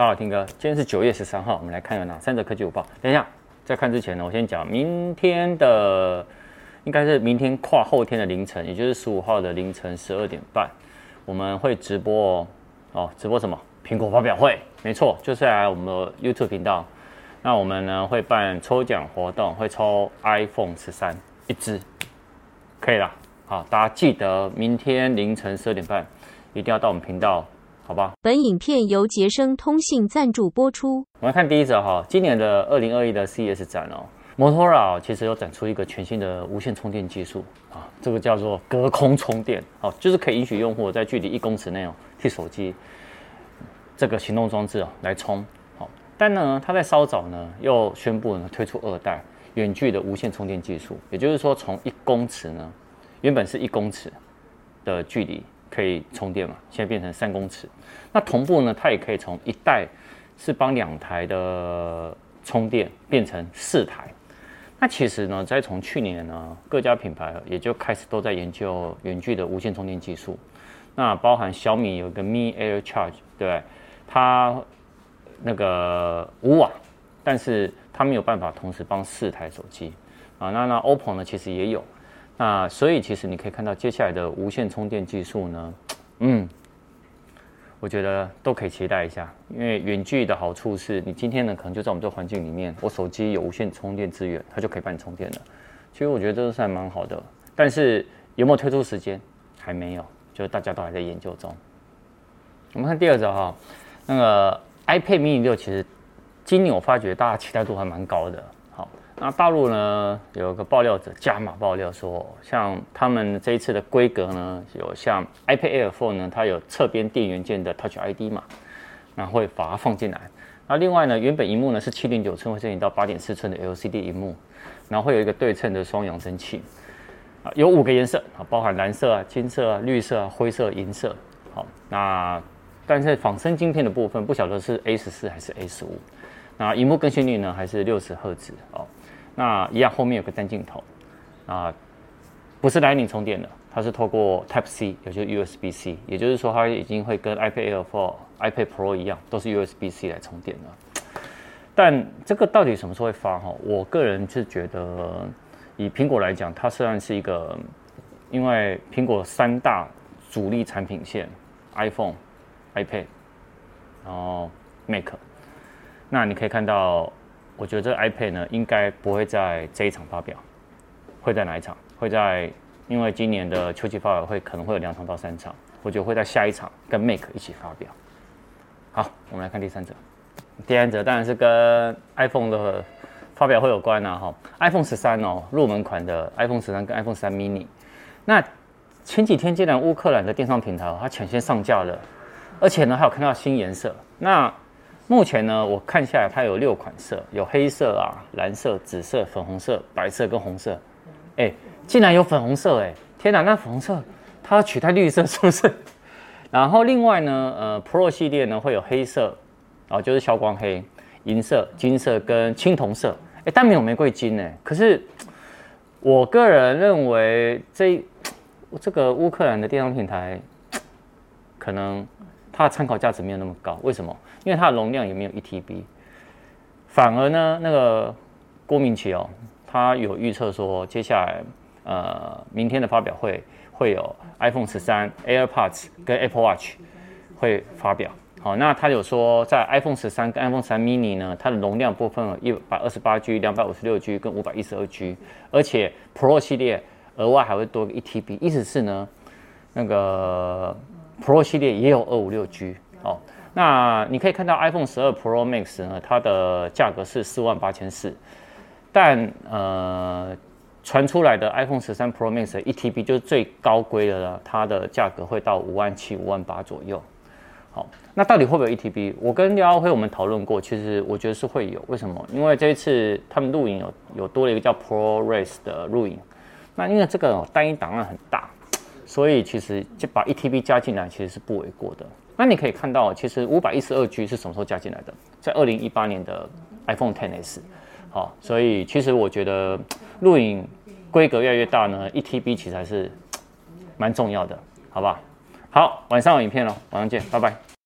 大家好，听哥，今天是九月十三号，我们来看有哪三则科技午报。等一下，在看之前呢，我先讲明天的，应该是明天跨后天的凌晨，也就是十五号的凌晨十二点半，我们会直播哦，哦，直播什么？苹果发表会，没错，就是来我们的 YouTube 频道。那我们呢会办抽奖活动，会抽 iPhone 十三一支，可以了。好，大家记得明天凌晨十二点半一定要到我们频道。好吧，本影片由杰生通信赞助播出。我们来看第一则哈，今年的二零二一的 CES 展哦，摩托罗拉其实有展出一个全新的无线充电技术啊，这个叫做隔空充电，好，就是可以允许用户在距离一公尺内哦替手机这个行动装置哦来充。好，但呢，它在稍早呢又宣布呢推出二代远距的无线充电技术，也就是说从一公尺呢，原本是一公尺的距离。可以充电嘛？现在变成三公尺。那同步呢，它也可以从一代是帮两台的充电变成四台。那其实呢，在从去年呢，各家品牌也就开始都在研究远距的无线充电技术。那包含小米有一个 Mi Air Charge，对不对？它那个五瓦，但是它没有办法同时帮四台手机啊。那那 OPPO 呢，其实也有。那所以其实你可以看到接下来的无线充电技术呢，嗯，我觉得都可以期待一下。因为远距的好处是你今天呢可能就在我们这环境里面，我手机有无线充电资源，它就可以帮你充电了。其实我觉得这都是还蛮好的。但是有没有推出时间？还没有，就是大家都还在研究中。我们看第二则哈，那个 iPad mini 六其实今年我发觉大家期待度还蛮高的。那大陆呢，有个爆料者加码爆料说，像他们这一次的规格呢，有像 iPad Air 4呢，它有侧边电源键的 Touch ID 嘛，那会把它放进来。那另外呢，原本荧幕呢是七点九寸，会升级到八点四寸的 LCD 荧幕，然后会有一个对称的双扬声器，啊，有五个颜色啊，包含蓝色啊、金色啊、绿色啊、灰色、银色。好，那但是仿生晶片的部分，不晓得是 A 十四还是 A 十五。那荧幕更新率呢，还是六十赫兹哦。那一样，后面有个单镜头，啊，不是 Lightning 充电的，它是透过 Type C，也就是 USB C，也就是说它已经会跟 iPad Air 4、iPad Pro 一样，都是 USB C 来充电的。但这个到底什么时候会发？哈，我个人是觉得，以苹果来讲，它虽然是一个，因为苹果三大主力产品线，iPhone、iPad，然后 Mac，那你可以看到。我觉得这 iPad 呢，应该不会在这一场发表，会在哪一场？会在，因为今年的秋季发表会可能会有两场到三场，我觉得会在下一场跟 Mac 一起发表。好，我们来看第三则。第三则当然是跟 iPhone 的发表会有关啊，哈，iPhone 十三哦，入门款的 iPhone 十三跟 iPhone 十三 mini。那前几天，既然乌克兰的电商平台它抢先上架了，而且呢还有看到新颜色，那。目前呢，我看下来它有六款色，有黑色啊、蓝色、紫色、粉红色、白色跟红色。哎、竟然有粉红色哎、天哪，那粉红色它取代绿色是不是？然后另外呢，呃，Pro 系列呢会有黑色，然后就是消光黑、银色、金色跟青铜色。哎、但没有玫瑰金哎、可是我个人认为这这个乌克兰的电商平台可能。它的参考价值没有那么高，为什么？因为它的容量也没有一 TB，反而呢，那个郭明奇哦，他有预测说，接下来呃，明天的发表会会有 iPhone 十三、AirPods 跟 Apple Watch 会发表。好，那他有说，在 iPhone 十三跟 iPhone 十三 mini 呢，它的容量部分有一百二十八 G、两百五十六 G 跟五百一十二 G，而且 Pro 系列额外还会多个一 TB，意思是呢，那个。Pro 系列也有二五六 G 哦，那你可以看到 iPhone 十二 Pro Max 呢，它的价格是四万八千四，但呃传出来的 iPhone 十三 Pro Max 的一 TB 就是最高规的了，它的价格会到五万七、五万八左右。好，那到底会不会有一 TB？我跟廖耀辉我们讨论过，其实我觉得是会有。为什么？因为这一次他们录影有有多了一个叫 ProRes 的录影，那因为这个单一档案很大。所以其实就把一 TB 加进来，其实是不为过的。那你可以看到，其实五百一十二 G 是什么时候加进来的？在二零一八年的 iPhone XS。好，所以其实我觉得录影规格越来越大呢，一 TB 其实还是蛮重要的，好吧好？好，晚上有影片了，晚上见，拜拜。